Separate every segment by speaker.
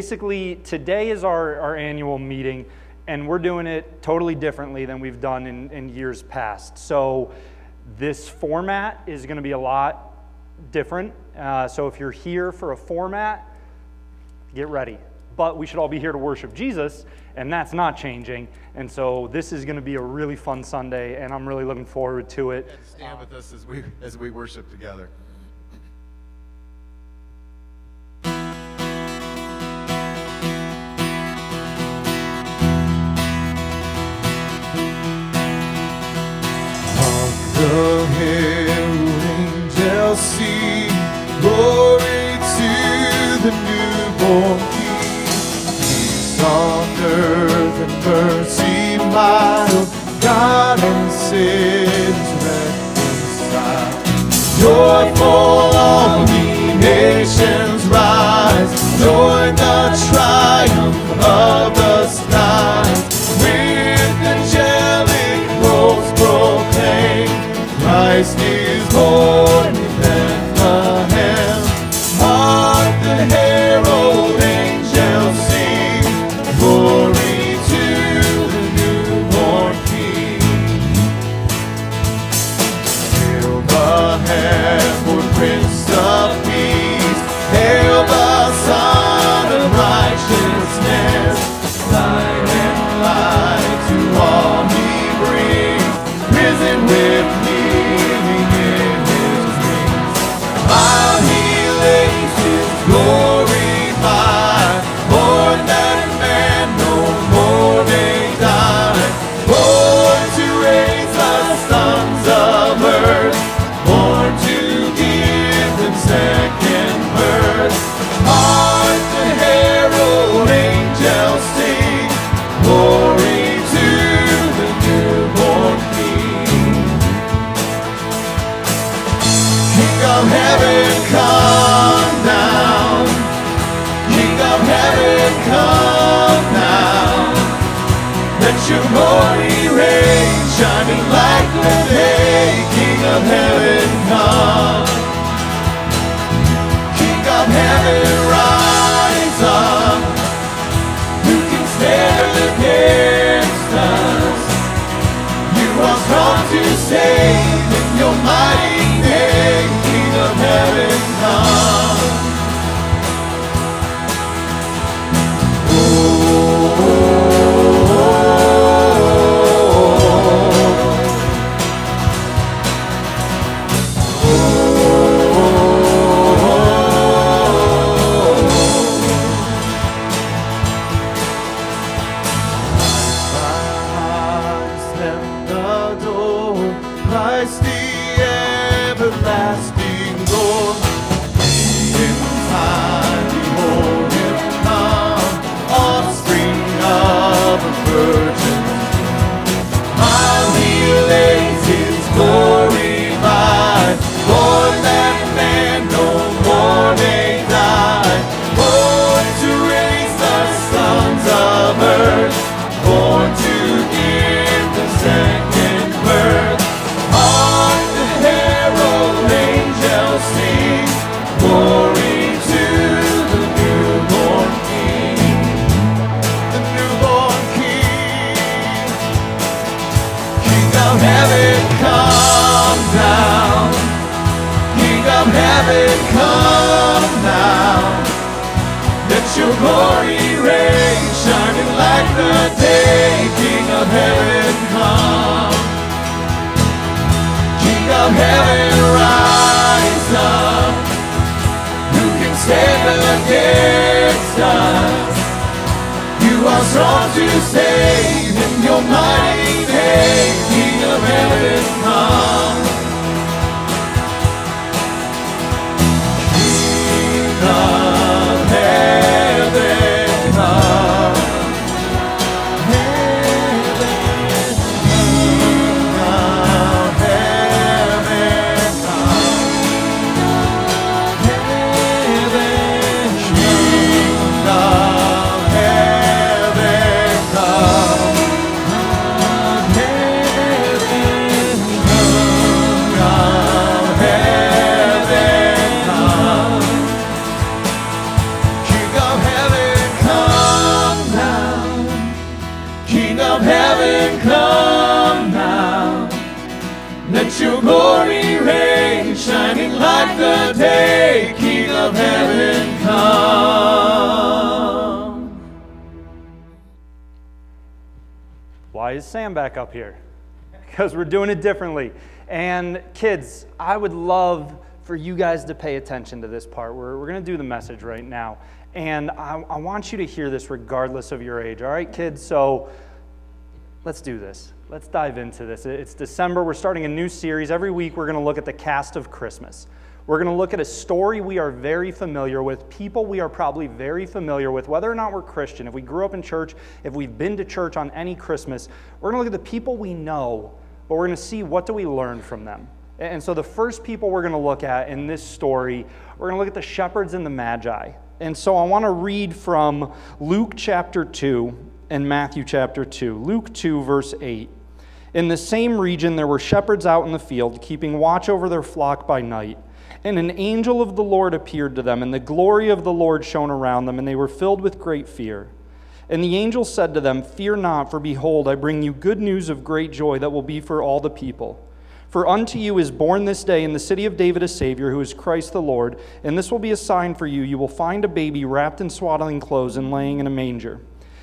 Speaker 1: basically, today is our, our annual meeting, and we're doing it totally differently than we've done in, in years past. So, this format is going to be a lot different. Uh, so, if you're here for a format, get ready. But we should all be here to worship Jesus, and that's not changing. And so, this is going to be a really fun Sunday, and I'm really looking forward to it.
Speaker 2: And Stand with us as we as we worship together. Joyful all ye nations rise, join the stand against us? You are strong to save in your mighty name, King of heaven, glory reign, shining like the day. King of heaven, come. King of heaven, rise up. Who can stand against us? You are strong to save in your mighty name, King of heaven, come.
Speaker 1: Why is Sam back up here? Because we're doing it differently. And kids, I would love for you guys to pay attention to this part. We're, we're going to do the message right now. And I, I want you to hear this regardless of your age. All right, kids? So let's do this. Let's dive into this. It's December. We're starting a new series. Every week, we're going to look at the cast of Christmas. We're going to look at a story we are very familiar with, people we are probably very familiar with, whether or not we're Christian. If we grew up in church, if we've been to church on any Christmas, we're going to look at the people we know, but we're going to see what do we learn from them. And so the first people we're going to look at in this story, we're going to look at the shepherds and the magi. And so I want to read from Luke chapter 2 and Matthew chapter 2. Luke 2, verse 8. In the same region, there were shepherds out in the field, keeping watch over their flock by night. And an angel of the Lord appeared to them, and the glory of the Lord shone around them, and they were filled with great fear. And the angel said to them, Fear not, for behold, I bring you good news of great joy that will be for all the people. For unto you is born this day in the city of David a Savior, who is Christ the Lord. And this will be a sign for you. You will find a baby wrapped in swaddling clothes and laying in a manger.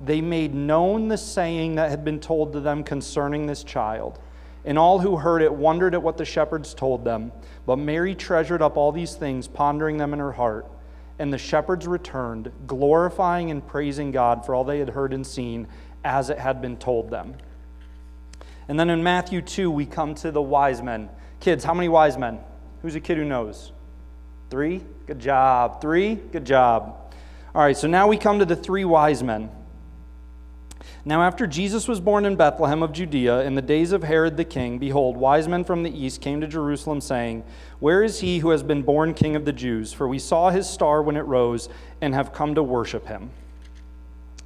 Speaker 1: they made known the saying that had been told to them concerning this child. And all who heard it wondered at what the shepherds told them. But Mary treasured up all these things, pondering them in her heart. And the shepherds returned, glorifying and praising God for all they had heard and seen as it had been told them. And then in Matthew 2, we come to the wise men. Kids, how many wise men? Who's a kid who knows? Three? Good job. Three? Good job. All right, so now we come to the three wise men. Now, after Jesus was born in Bethlehem of Judea in the days of Herod the king, behold, wise men from the east came to Jerusalem, saying, Where is he who has been born king of the Jews? For we saw his star when it rose and have come to worship him.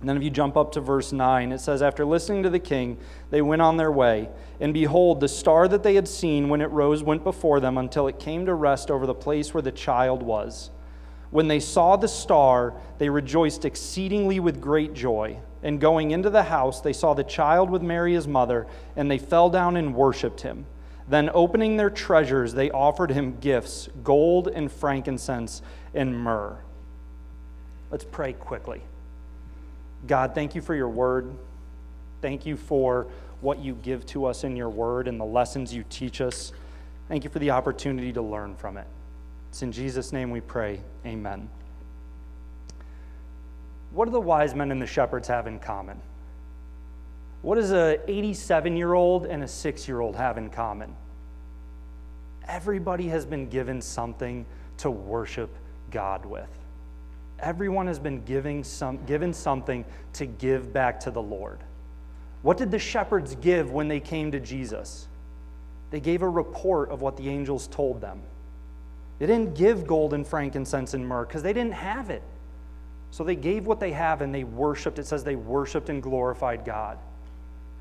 Speaker 1: And then if you jump up to verse 9, it says, After listening to the king, they went on their way. And behold, the star that they had seen when it rose went before them until it came to rest over the place where the child was. When they saw the star, they rejoiced exceedingly with great joy. And going into the house, they saw the child with Mary his mother, and they fell down and worshipped him. Then, opening their treasures, they offered him gifts gold and frankincense and myrrh. Let's pray quickly. God, thank you for your word. Thank you for what you give to us in your word and the lessons you teach us. Thank you for the opportunity to learn from it. It's in Jesus' name we pray. Amen. What do the wise men and the shepherds have in common? What does an 87 year old and a six year old have in common? Everybody has been given something to worship God with. Everyone has been giving some, given something to give back to the Lord. What did the shepherds give when they came to Jesus? They gave a report of what the angels told them. They didn't give gold and frankincense and myrrh because they didn't have it. So they gave what they have and they worshiped. It says they worshiped and glorified God.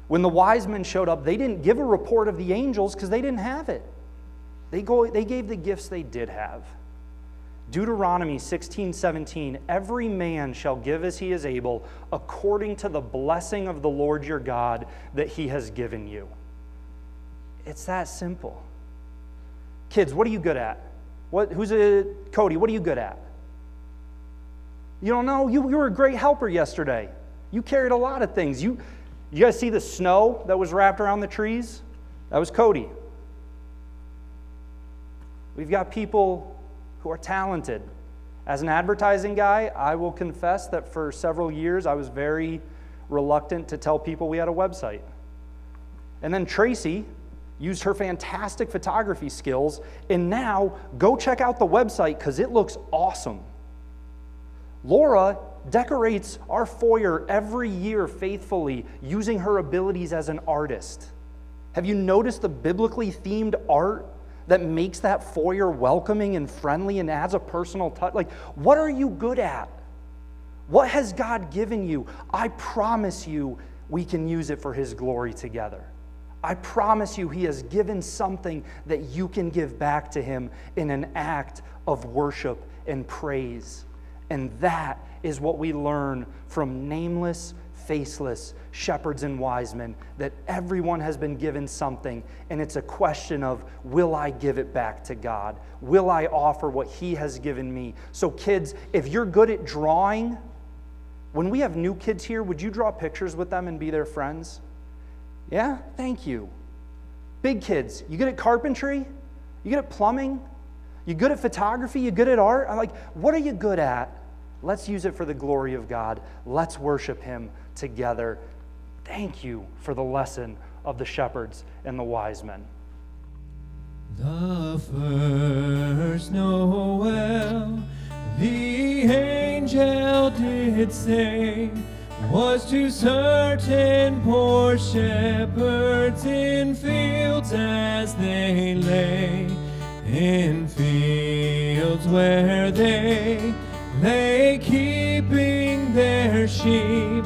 Speaker 1: When the wise men showed up, they didn't give a report of the angels because they didn't have it. They, go, they gave the gifts they did have. Deuteronomy 16, 17, every man shall give as he is able, according to the blessing of the Lord your God that he has given you. It's that simple. Kids, what are you good at? What, who's a Cody? What are you good at? You don't know? You, you were a great helper yesterday. You carried a lot of things. You, you guys see the snow that was wrapped around the trees? That was Cody. We've got people who are talented. As an advertising guy, I will confess that for several years I was very reluctant to tell people we had a website. And then Tracy used her fantastic photography skills, and now go check out the website because it looks awesome. Laura decorates our foyer every year faithfully using her abilities as an artist. Have you noticed the biblically themed art that makes that foyer welcoming and friendly and adds a personal touch? Like, what are you good at? What has God given you? I promise you, we can use it for His glory together. I promise you, He has given something that you can give back to Him in an act of worship and praise. And that is what we learn from nameless, faceless shepherds and wise men that everyone has been given something, and it's a question of will I give it back to God? Will I offer what He has given me? So, kids, if you're good at drawing, when we have new kids here, would you draw pictures with them and be their friends? Yeah? Thank you. Big kids, you good at carpentry? You good at plumbing? You good at photography? You good at art? I'm like, what are you good at? Let's use it for the glory of God. Let's worship Him together. Thank you for the lesson of the shepherds and the wise men.
Speaker 3: The first Noel, the angel did say, was to certain poor shepherds in fields as they lay, in fields where they lay keeping their sheep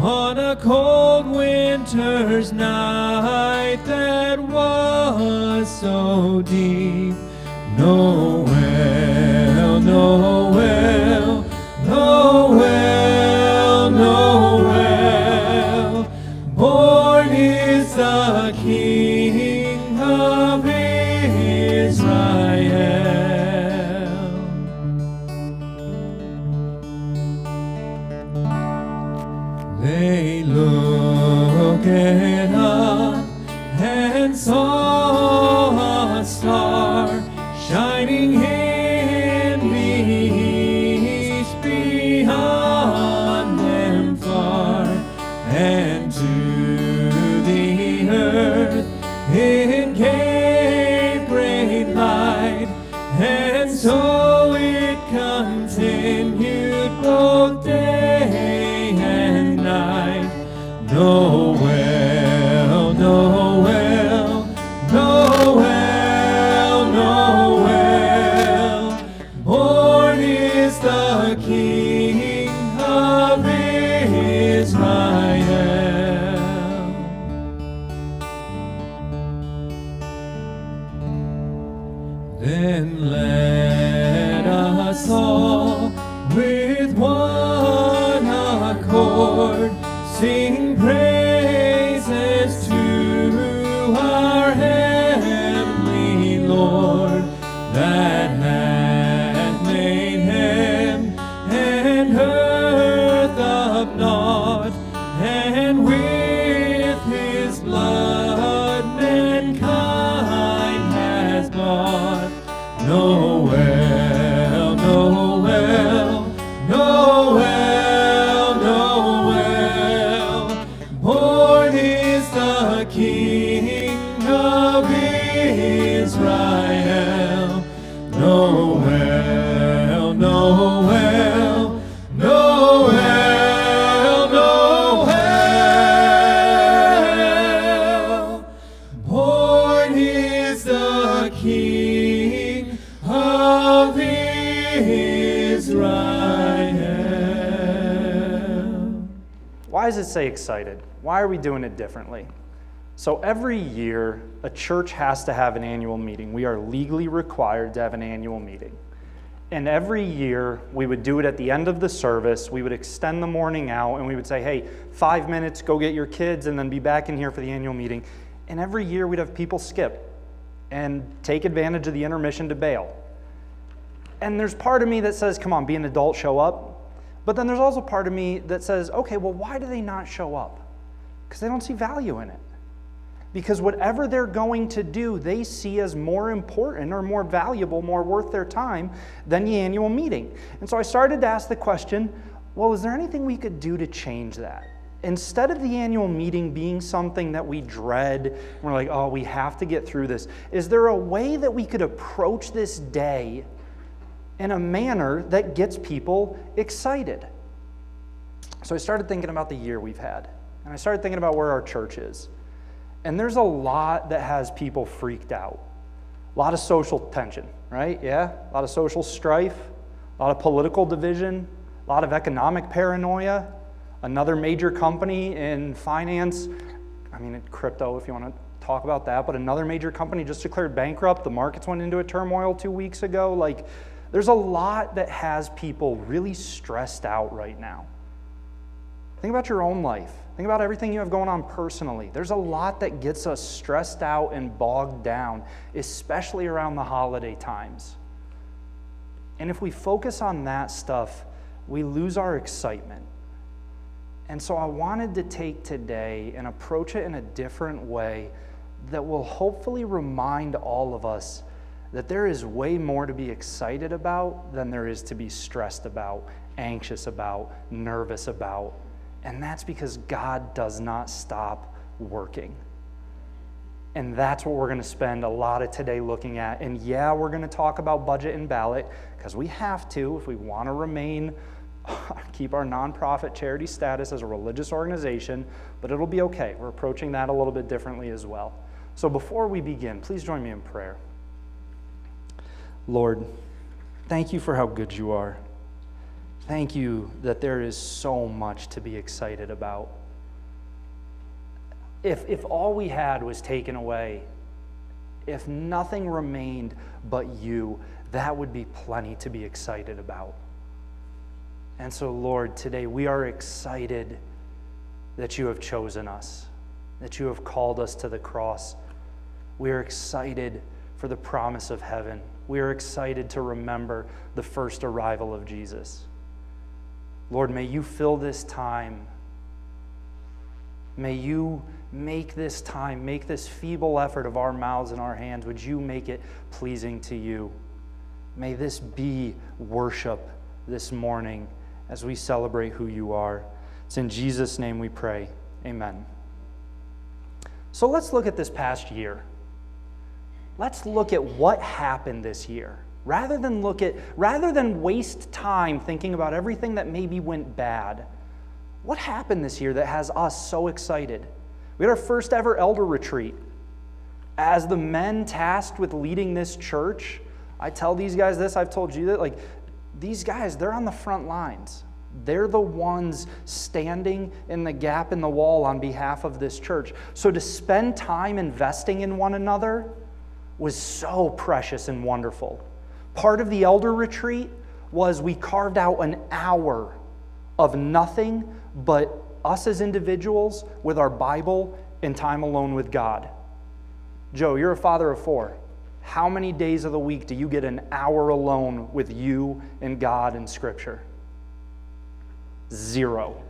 Speaker 3: on a cold winter's night that was so deep. Noel, Noel, Noel, looked up and saw a
Speaker 1: excited? Why are we doing it differently? So, every year, a church has to have an annual meeting. We are legally required to have an annual meeting. And every year, we would do it at the end of the service. We would extend the morning out and we would say, hey, five minutes, go get your kids, and then be back in here for the annual meeting. And every year, we'd have people skip and take advantage of the intermission to bail. And there's part of me that says, come on, be an adult, show up. But then there's also part of me that says, okay, well, why do they not show up? Because they don't see value in it. Because whatever they're going to do, they see as more important or more valuable, more worth their time than the annual meeting. And so I started to ask the question well, is there anything we could do to change that? Instead of the annual meeting being something that we dread, we're like, oh, we have to get through this, is there a way that we could approach this day in a manner that gets people excited? So I started thinking about the year we've had, and I started thinking about where our church is. And there's a lot that has people freaked out. A lot of social tension, right? Yeah? A lot of social strife, a lot of political division, a lot of economic paranoia. Another major company in finance, I mean, crypto, if you want to talk about that, but another major company just declared bankrupt. The markets went into a turmoil two weeks ago. Like, there's a lot that has people really stressed out right now. Think about your own life. Think about everything you have going on personally. There's a lot that gets us stressed out and bogged down, especially around the holiday times. And if we focus on that stuff, we lose our excitement. And so I wanted to take today and approach it in a different way that will hopefully remind all of us that there is way more to be excited about than there is to be stressed about, anxious about, nervous about. And that's because God does not stop working. And that's what we're going to spend a lot of today looking at. And yeah, we're going to talk about budget and ballot because we have to if we want to remain keep our nonprofit charity status as a religious organization, but it'll be okay. We're approaching that a little bit differently as well. So before we begin, please join me in prayer. Lord, thank you for how good you are. Thank you that there is so much to be excited about. If, if all we had was taken away, if nothing remained but you, that would be plenty to be excited about. And so, Lord, today we are excited that you have chosen us, that you have called us to the cross. We are excited for the promise of heaven. We are excited to remember the first arrival of Jesus. Lord, may you fill this time. May you make this time, make this feeble effort of our mouths and our hands, would you make it pleasing to you? May this be worship this morning as we celebrate who you are. It's in Jesus' name we pray. Amen. So let's look at this past year. Let's look at what happened this year. Rather than look at rather than waste time thinking about everything that maybe went bad. What happened this year that has us so excited? We had our first ever elder retreat. As the men tasked with leading this church, I tell these guys this, I've told you that like these guys, they're on the front lines. They're the ones standing in the gap in the wall on behalf of this church. So to spend time investing in one another was so precious and wonderful. Part of the elder retreat was we carved out an hour of nothing but us as individuals with our Bible and time alone with God. Joe, you're a father of four. How many days of the week do you get an hour alone with you and God and Scripture? Zero.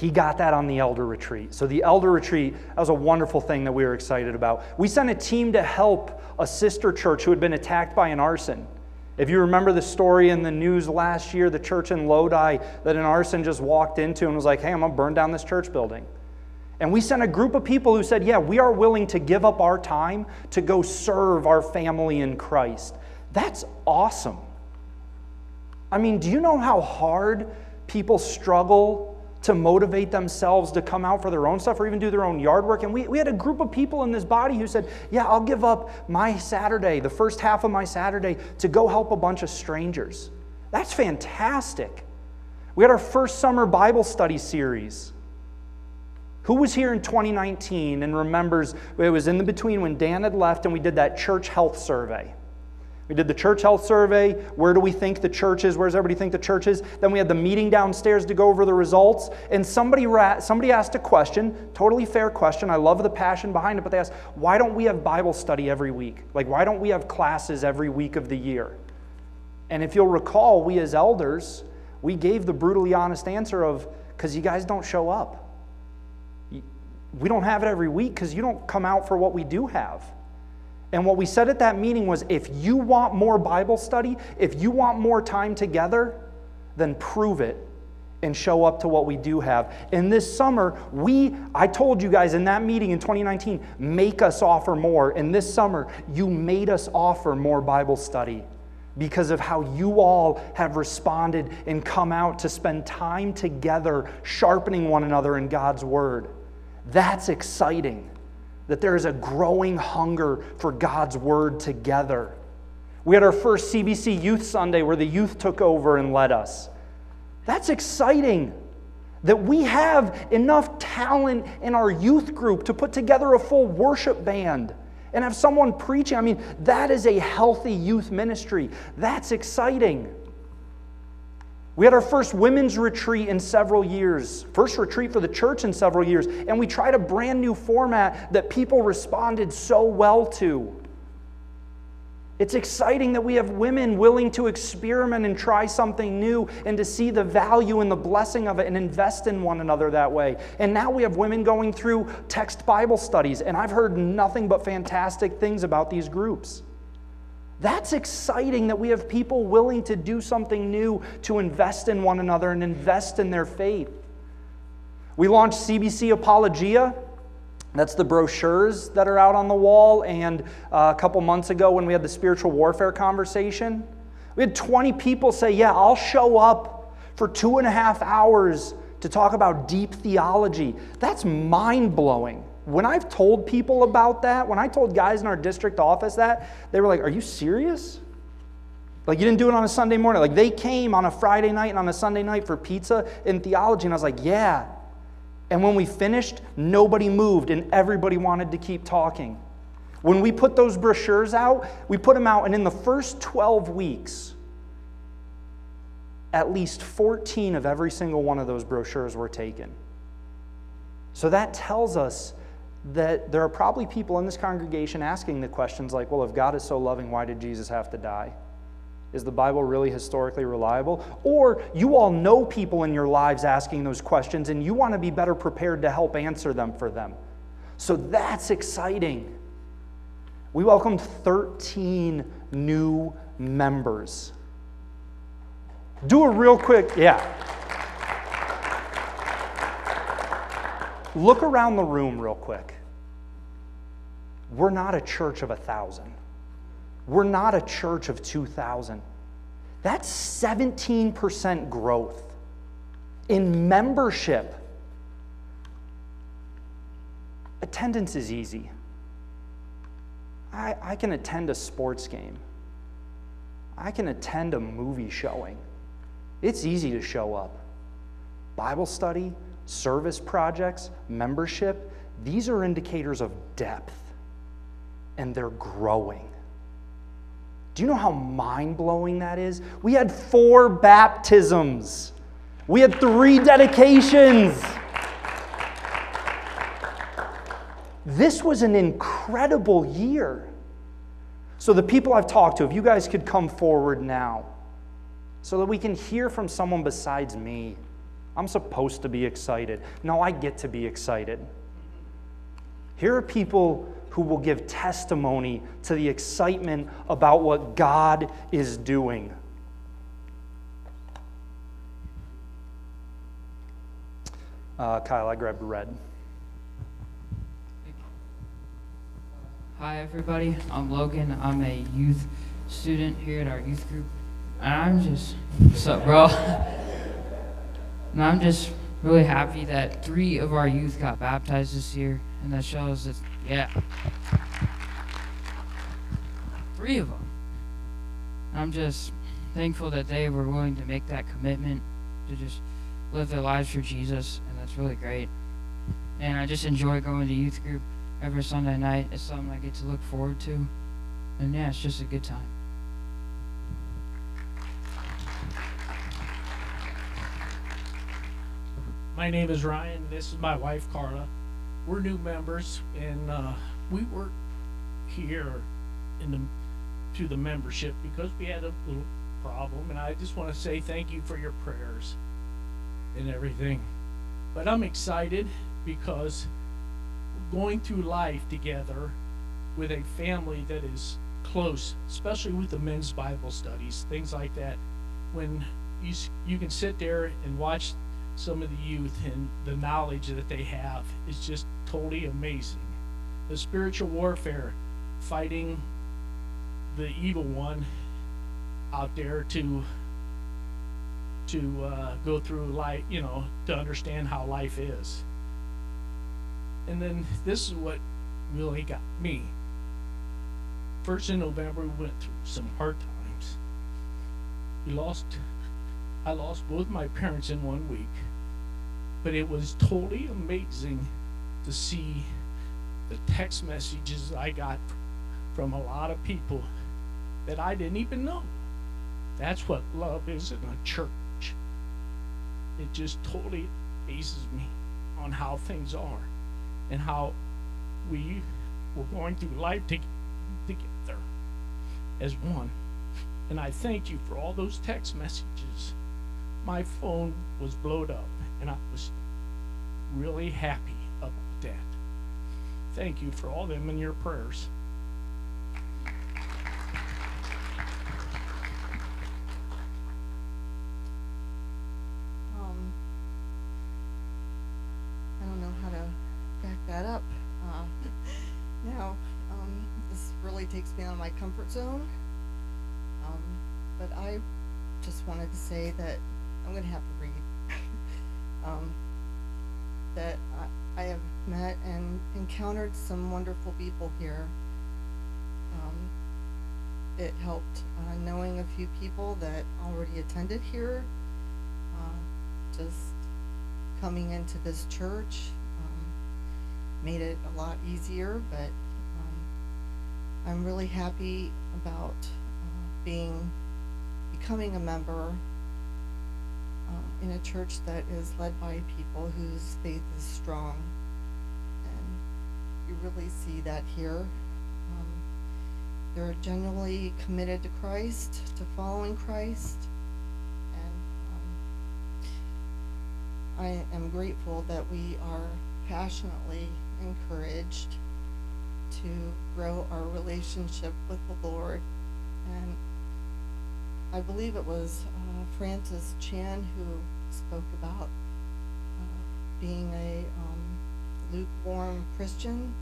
Speaker 1: He got that on the elder retreat. So, the elder retreat, that was a wonderful thing that we were excited about. We sent a team to help a sister church who had been attacked by an arson. If you remember the story in the news last year, the church in Lodi that an arson just walked into and was like, hey, I'm going to burn down this church building. And we sent a group of people who said, Yeah, we are willing to give up our time to go serve our family in Christ. That's awesome. I mean, do you know how hard people struggle to motivate themselves to come out for their own stuff or even do their own yard work? And we, we had a group of people in this body who said, Yeah, I'll give up my Saturday, the first half of my Saturday, to go help a bunch of strangers. That's fantastic. We had our first summer Bible study series. Who was here in 2019 and remembers it was in the between when Dan had left and we did that church health survey? We did the church health survey. Where do we think the church is? Where does everybody think the church is? Then we had the meeting downstairs to go over the results. And somebody, ra- somebody asked a question, totally fair question. I love the passion behind it, but they asked, why don't we have Bible study every week? Like, why don't we have classes every week of the year? And if you'll recall, we as elders, we gave the brutally honest answer of, because you guys don't show up. We don't have it every week because you don't come out for what we do have. And what we said at that meeting was if you want more Bible study, if you want more time together, then prove it and show up to what we do have. And this summer, we, I told you guys in that meeting in 2019, make us offer more. And this summer, you made us offer more Bible study because of how you all have responded and come out to spend time together, sharpening one another in God's Word. That's exciting. That there is a growing hunger for God's word together. We had our first CBC Youth Sunday where the youth took over and led us. That's exciting that we have enough talent in our youth group to put together a full worship band and have someone preaching. I mean, that is a healthy youth ministry. That's exciting. We had our first women's retreat in several years, first retreat for the church in several years, and we tried a brand new format that people responded so well to. It's exciting that we have women willing to experiment and try something new and to see the value and the blessing of it and invest in one another that way. And now we have women going through text Bible studies, and I've heard nothing but fantastic things about these groups. That's exciting that we have people willing to do something new to invest in one another and invest in their faith. We launched CBC Apologia. That's the brochures that are out on the wall. And uh, a couple months ago, when we had the spiritual warfare conversation, we had 20 people say, Yeah, I'll show up for two and a half hours to talk about deep theology. That's mind blowing. When I've told people about that, when I told guys in our district office that, they were like, Are you serious? Like, you didn't do it on a Sunday morning. Like, they came on a Friday night and on a Sunday night for pizza and theology. And I was like, Yeah, and when we finished, nobody moved and everybody wanted to keep talking. When we put those brochures out, we put them out, and in the first 12 weeks, at least 14 of every single one of those brochures were taken. So that tells us that there are probably people in this congregation asking the questions like, well, if God is so loving, why did Jesus have to die? Is the Bible really historically reliable? Or you all know people in your lives asking those questions and you want to be better prepared to help answer them for them. So that's exciting. We welcomed 13 new members. Do a real quick, yeah. Look around the room real quick. We're not a church of a thousand. We're not a church of 2,000. That's 17% growth in membership. Attendance is easy. I, I can attend a sports game. I can attend a movie showing. It's easy to show up. Bible study, service projects, membership, these are indicators of depth, and they're growing. Do you know how mind blowing that is? We had four baptisms, we had three dedications. This was an incredible year. So, the people I've talked to, if you guys could come forward now so that we can hear from someone besides me. I'm supposed to be excited. No, I get to be excited. Here are people who will give testimony to the excitement about what God is doing. Uh, Kyle, I grabbed red.
Speaker 4: Hi, everybody. I'm Logan. I'm a youth student here at our youth group. And I'm just, what's up, bro? and I'm just really happy that three of our youth got baptized this year. And that shows that, yeah. Three of them. I'm just thankful that they were willing to make that commitment to just live their lives for Jesus. And that's really great. And I just enjoy going to youth group every Sunday night. It's something I get to look forward to. And yeah, it's just a good time.
Speaker 5: My name is Ryan. This is my wife, Carla. We're new members, and uh, we work here in the to the membership because we had a little problem, and I just want to say thank you for your prayers and everything. But I'm excited because going through life together with a family that is close, especially with the men's Bible studies, things like that. When you you can sit there and watch some of the youth and the knowledge that they have is just totally amazing. The spiritual warfare, fighting the evil one out there to to uh, go through life, you know, to understand how life is. And then this is what really got me. First in November, we went through some hard times. We lost, I lost both my parents in one week, but it was totally amazing to see the text messages I got from a lot of people that I didn't even know. That's what love is in a church. It just totally amazes me on how things are and how we were going through life to, together as one. And I thank you for all those text messages. My phone was blowed up, and I was really happy about that. Thank you for all them and your prayers.
Speaker 6: Um, I don't know how to back that up. Uh, now, um, this really takes me out of my comfort zone. Um, but I just wanted to say that I'm going to have to read. um, that I, I have met and encountered some wonderful people here. Um, it helped uh, knowing a few people that already attended here uh, just coming into this church um, made it a lot easier, but um, I'm really happy about uh, being becoming a member in a church that is led by people whose faith is strong, and you really see that here. Um, they're genuinely committed to Christ, to following Christ, and um, I am grateful that we are passionately encouraged to grow our relationship with the Lord. And I believe it was uh, Francis Chan who spoke about uh, being a um, lukewarm Christian,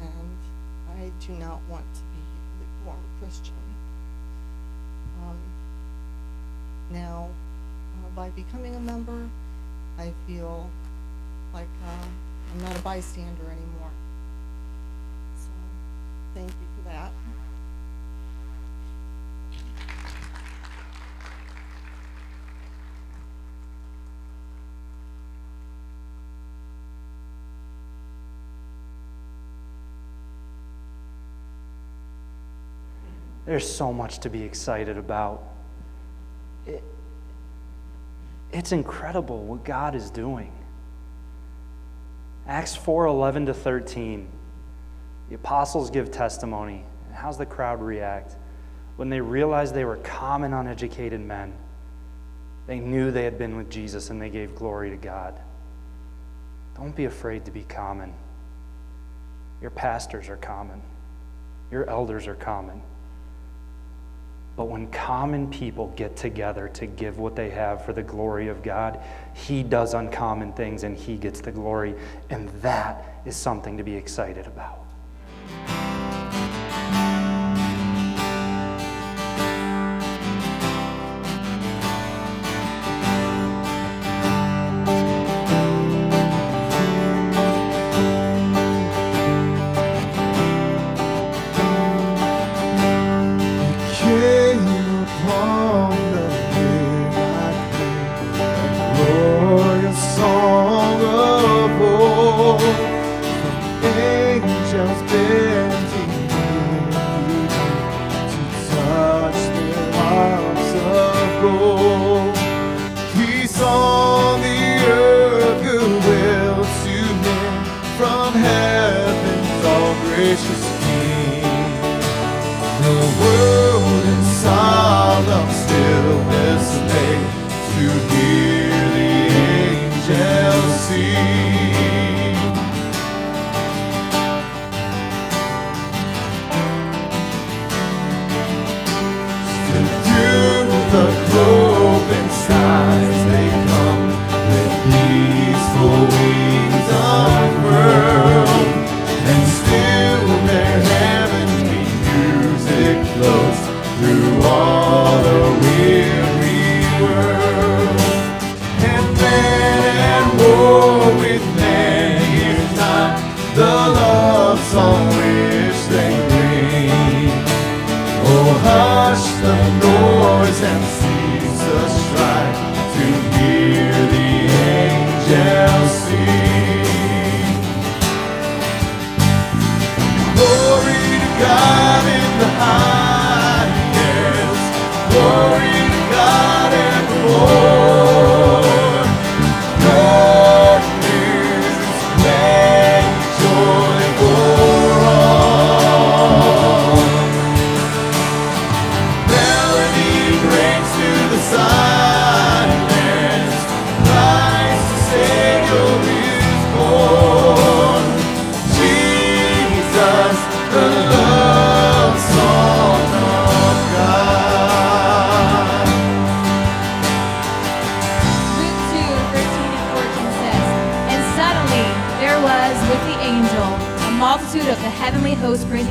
Speaker 6: and I do not want to be a lukewarm Christian. Um, now, uh, by becoming a member, I feel like uh, I'm not a bystander anymore. So, thank you for that.
Speaker 2: There's so much to be excited about. It, it's incredible what God is doing. Acts 4 11 to 13. The apostles give testimony. How's the crowd react? When they realized they were common, uneducated men, they knew they had been with Jesus and they gave glory to God. Don't be afraid to be common. Your pastors are common, your elders are common. But when common people get together to give what they have for the glory of God, He does uncommon things and He gets the glory. And that is something to be excited about.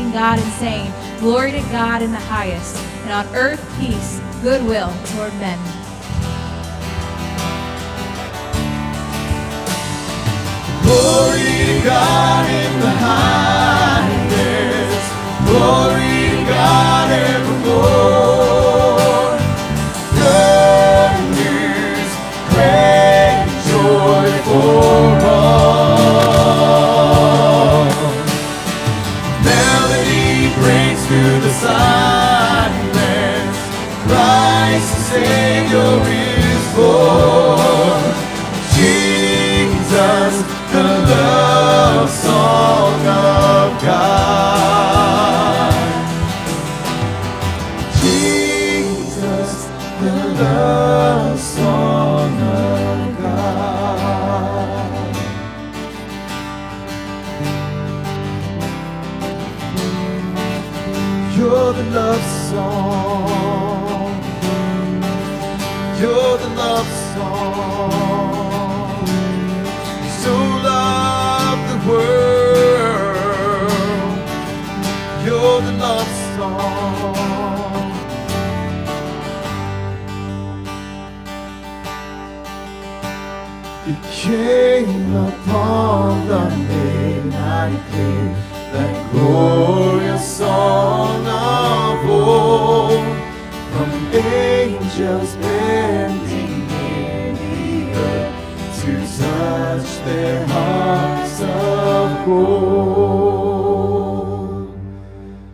Speaker 7: Praising God and saying, Glory to God in the highest, and on earth peace, goodwill toward men.
Speaker 2: Glory to God in the highest. Glory You came upon the midnight clear, that glorious song of old, from angels bending in the earth to touch their hearts of gold.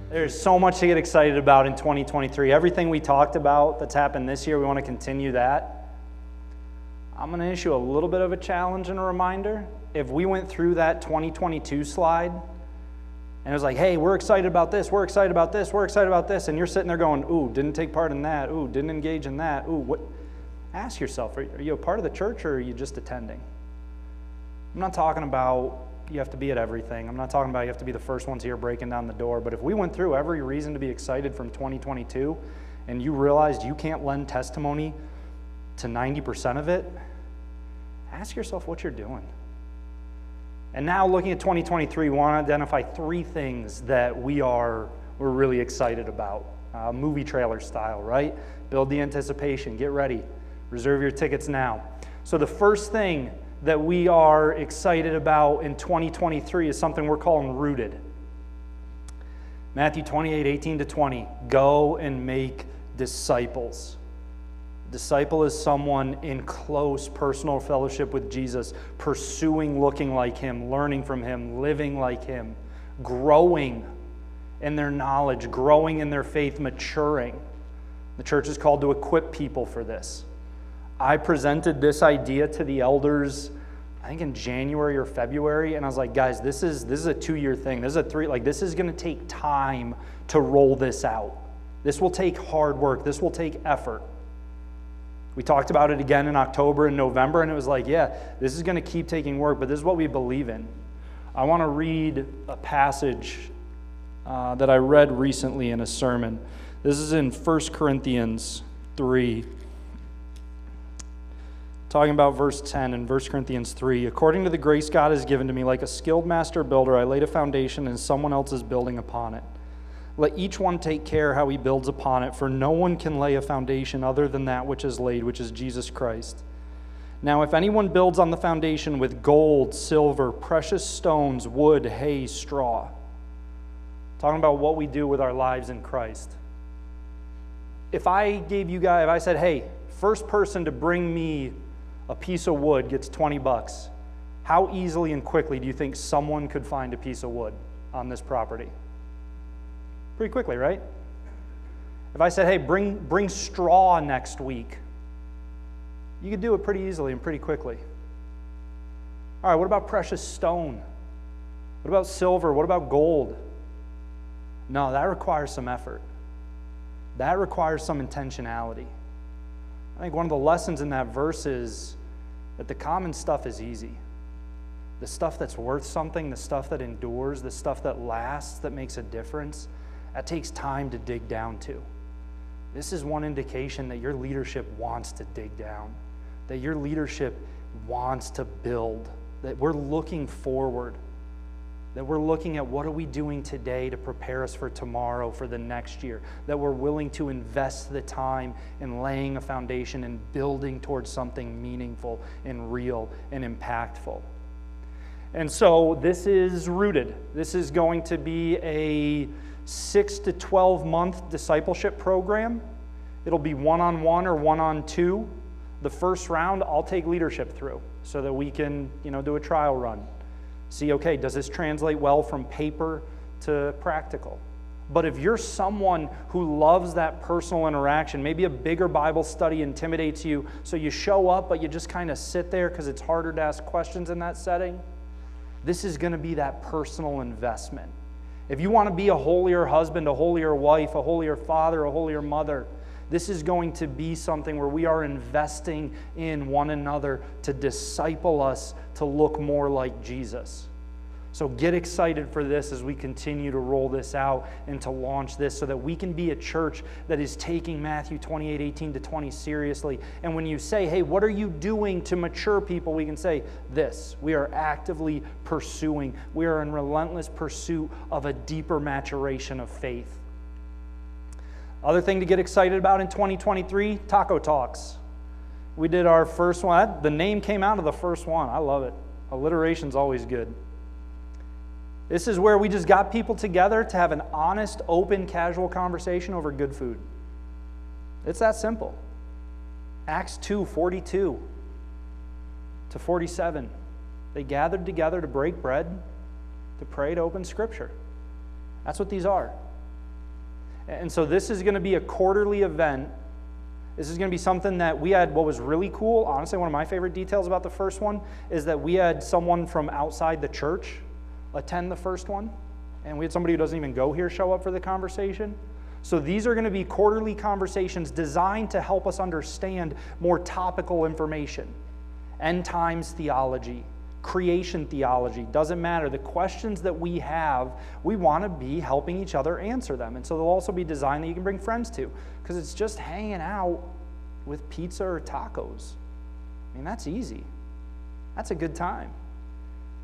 Speaker 1: There's so much to get excited about in 2023. Everything we talked about that's happened this year, we want to continue that. I'm going to issue a little bit of a challenge and a reminder. If we went through that 2022 slide and it was like, hey, we're excited about this, we're excited about this, we're excited about this, and you're sitting there going, ooh, didn't take part in that, ooh, didn't engage in that, ooh, what? Ask yourself, are you a part of the church or are you just attending? I'm not talking about you have to be at everything. I'm not talking about you have to be the first ones here breaking down the door. But if we went through every reason to be excited from 2022 and you realized you can't lend testimony to 90% of it, ask yourself what you're doing. And now looking at 2023, we want to identify three things that we are we're really excited about. Uh, movie trailer style, right? Build the anticipation, get ready, reserve your tickets now. So the first thing that we are excited about in 2023 is something we're calling rooted. Matthew 28, 18 to 20. Go and make disciples. Disciple is someone in close personal fellowship with Jesus, pursuing looking like him, learning from him, living like him, growing in their knowledge, growing in their faith, maturing. The church is called to equip people for this. I presented this idea to the elders, I think in January or February, and I was like, guys, this is this is a two-year thing. This is a three, like this is gonna take time to roll this out. This will take hard work, this will take effort. We talked about it again in October and November, and it was like, yeah, this is going to keep taking work, but this is what we believe in. I want to read a passage uh, that I read recently in a sermon. This is in 1 Corinthians 3. Talking about verse 10 in 1 Corinthians 3. According to the grace God has given to me, like a skilled master builder, I laid a foundation and someone else is building upon it. Let each one take care how he builds upon it, for no one can lay a foundation other than that which is laid, which is Jesus Christ. Now, if anyone builds on the foundation with gold, silver, precious stones, wood, hay, straw, talking about what we do with our lives in Christ. if I gave you guys, if I said, hey, first person to bring me a piece of wood gets 20 bucks, how easily and quickly do you think someone could find a piece of wood on this property? Pretty quickly, right? If I said, hey, bring, bring straw next week, you could do it pretty easily and pretty quickly. All right, what about precious stone? What about silver? What about gold? No, that requires some effort. That requires some intentionality. I think one of the lessons in that verse is that the common stuff is easy. The stuff that's worth something, the stuff that endures, the stuff that lasts, that makes a difference, that takes time to dig down to. This is one indication that your leadership wants to dig down, that your leadership wants to build, that we're looking forward that we're looking at what are we doing today to prepare us for tomorrow for the next year that we're willing to invest the time in laying a foundation and building towards something meaningful and real and impactful and so this is rooted this is going to be a 6 to 12 month discipleship program it'll be one-on-one or one-on-two the first round i'll take leadership through so that we can you know do a trial run See, okay, does this translate well from paper to practical? But if you're someone who loves that personal interaction, maybe a bigger Bible study intimidates you, so you show up, but you just kind of sit there because it's harder to ask questions in that setting, this is going to be that personal investment. If you want to be a holier husband, a holier wife, a holier father, a holier mother, this is going to be something where we are investing in one another to disciple us to look more like Jesus. So get excited for this as we continue to roll this out and to launch this so that we can be a church that is taking Matthew 28 18 to 20 seriously. And when you say, hey, what are you doing to mature people? We can say this we are actively pursuing, we are in relentless pursuit of a deeper maturation of faith. Other thing to get excited about in 2023 Taco Talks. We did our first one. The name came out of the first one. I love it. Alliteration's always good. This is where we just got people together to have an honest, open, casual conversation over good food. It's that simple. Acts 2 42 to 47. They gathered together to break bread, to pray, to open scripture. That's what these are. And so this is going to be a quarterly event. This is going to be something that we had. What was really cool, honestly, one of my favorite details about the first one is that we had someone from outside the church attend the first one. And we had somebody who doesn't even go here show up for the conversation. So these are going to be quarterly conversations designed to help us understand more topical information, end times theology, creation theology, doesn't matter. The questions that we have, we want to be helping each other answer them. And so they'll also be designed that you can bring friends to because it's just hanging out with pizza or tacos. I mean, that's easy. That's a good time.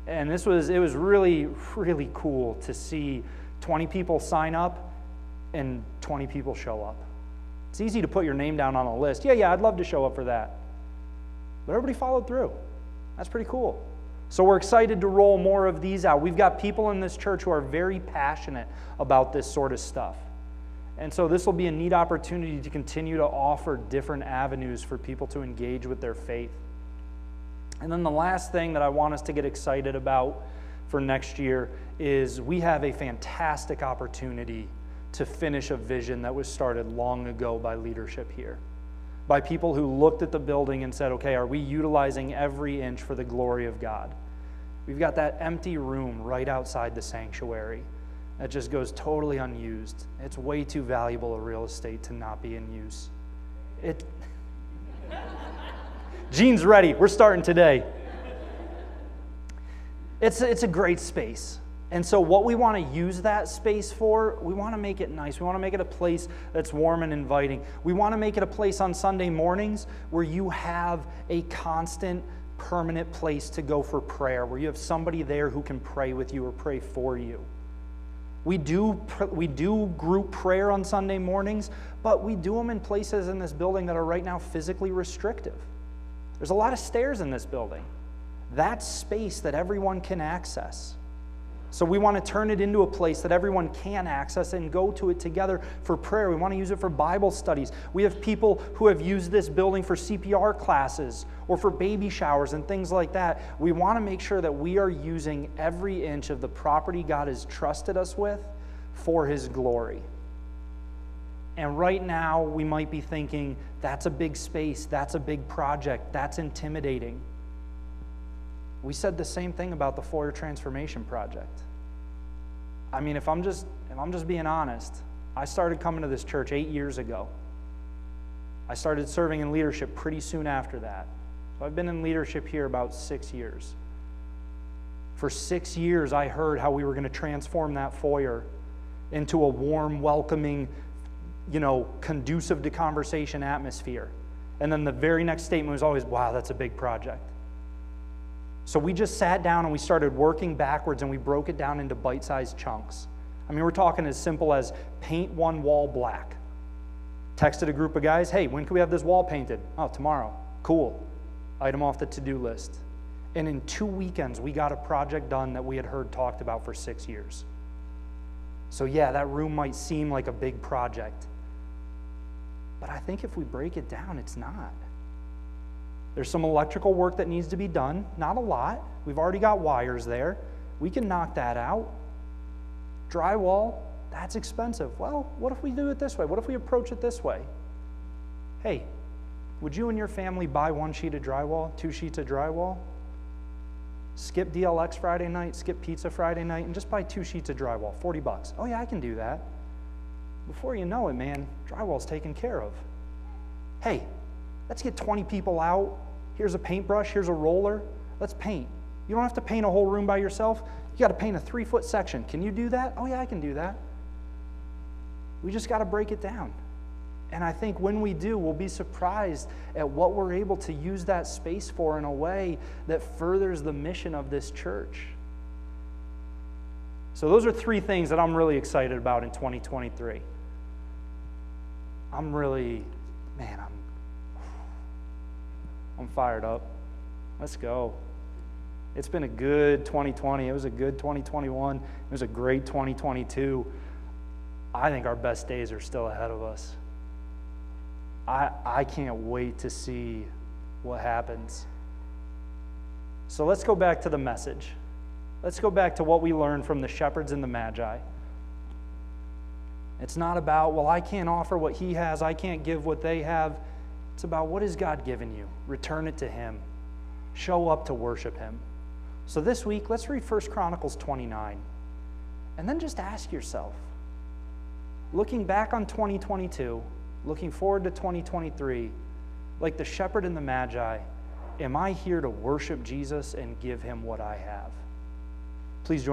Speaker 1: And this was, it was really, really cool to see 20 people sign up and 20 people show up. It's easy to put your name down on a list. Yeah, yeah, I'd love to show up for that. But everybody followed through. That's pretty cool. So we're excited to roll more of these out. We've got people in this church who are very passionate about this sort of stuff. And so this will be a neat opportunity to continue to offer different avenues for people to engage with their faith. And then the last thing that I want us to get excited about for next year is we have a fantastic opportunity to finish a vision that was started long ago by leadership here by people who looked at the building and said, okay, are we utilizing every inch for the glory of God? We've got that empty room right outside the sanctuary that just goes totally unused. It's way too valuable a real estate to not be in use. It. Gene's ready. We're starting today. It's, it's a great space. And so, what we want to use that space for, we want to make it nice. We want to make it a place that's warm and inviting. We want to make it a place on Sunday mornings where you have a constant, permanent place to go for prayer, where you have somebody there who can pray with you or pray for you. We do, we do group prayer on Sunday mornings, but we do them in places in this building that are right now physically restrictive. There's a lot of stairs in this building. That's space that everyone can access. So we want to turn it into a place that everyone can access and go to it together for prayer. We want to use it for Bible studies. We have people who have used this building for CPR classes or for baby showers and things like that. We want to make sure that we are using every inch of the property God has trusted us with for His glory. And right now, we might be thinking, that's a big space, that's a big project, that's intimidating. We said the same thing about the foyer transformation project. I mean, if I'm just if I'm just being honest, I started coming to this church 8 years ago. I started serving in leadership pretty soon after that. So I've been in leadership here about 6 years. For 6 years I heard how we were going to transform that foyer into a warm, welcoming, you know, conducive to conversation atmosphere. And then the very next statement was always, "Wow, that's a big project." So we just sat down and we started working backwards and we broke it down into bite sized chunks. I mean, we're talking as simple as paint one wall black. Texted a group of guys, hey, when can we have this wall painted? Oh, tomorrow. Cool. Item off the to do list. And in two weekends, we got a project done that we had heard talked about for six years. So, yeah, that room might seem like a big project. But I think if we break it down, it's not. There's some electrical work that needs to be done, not a lot. We've already got wires there. We can knock that out. Drywall, that's expensive. Well, what if we do it this way? What if we approach it this way? Hey, would you and your family buy one sheet of drywall, two sheets of drywall? Skip DLX Friday night, skip pizza Friday night, and just buy two sheets of drywall, 40 bucks. Oh, yeah, I can do that. Before you know it, man, drywall's taken care of. Hey, let's get 20 people out Here's a paintbrush, here's a roller. Let's paint. You don't have to paint a whole room by yourself. You got to paint a three foot section. Can you do that? Oh, yeah, I can do that. We just got to break it down. And I think when we do, we'll be surprised at what we're able to use that space for in a way that furthers the mission of this church. So, those are three things that I'm really excited about in 2023. I'm really, man, I'm I'm fired up. Let's go. It's been a good 2020. It was a good 2021. It was a great 2022. I think our best days are still ahead of us. I, I can't wait to see what happens. So let's go back to the message. Let's go back to what we learned from the shepherds and the magi. It's not about, well, I can't offer what he has, I can't give what they have. It's about what has God given you? Return it to Him. Show up to worship Him. So this week, let's read 1 Chronicles 29. And then just ask yourself, looking back on 2022, looking forward to 2023, like the shepherd and the magi, am I here to worship Jesus and give him what I have? Please join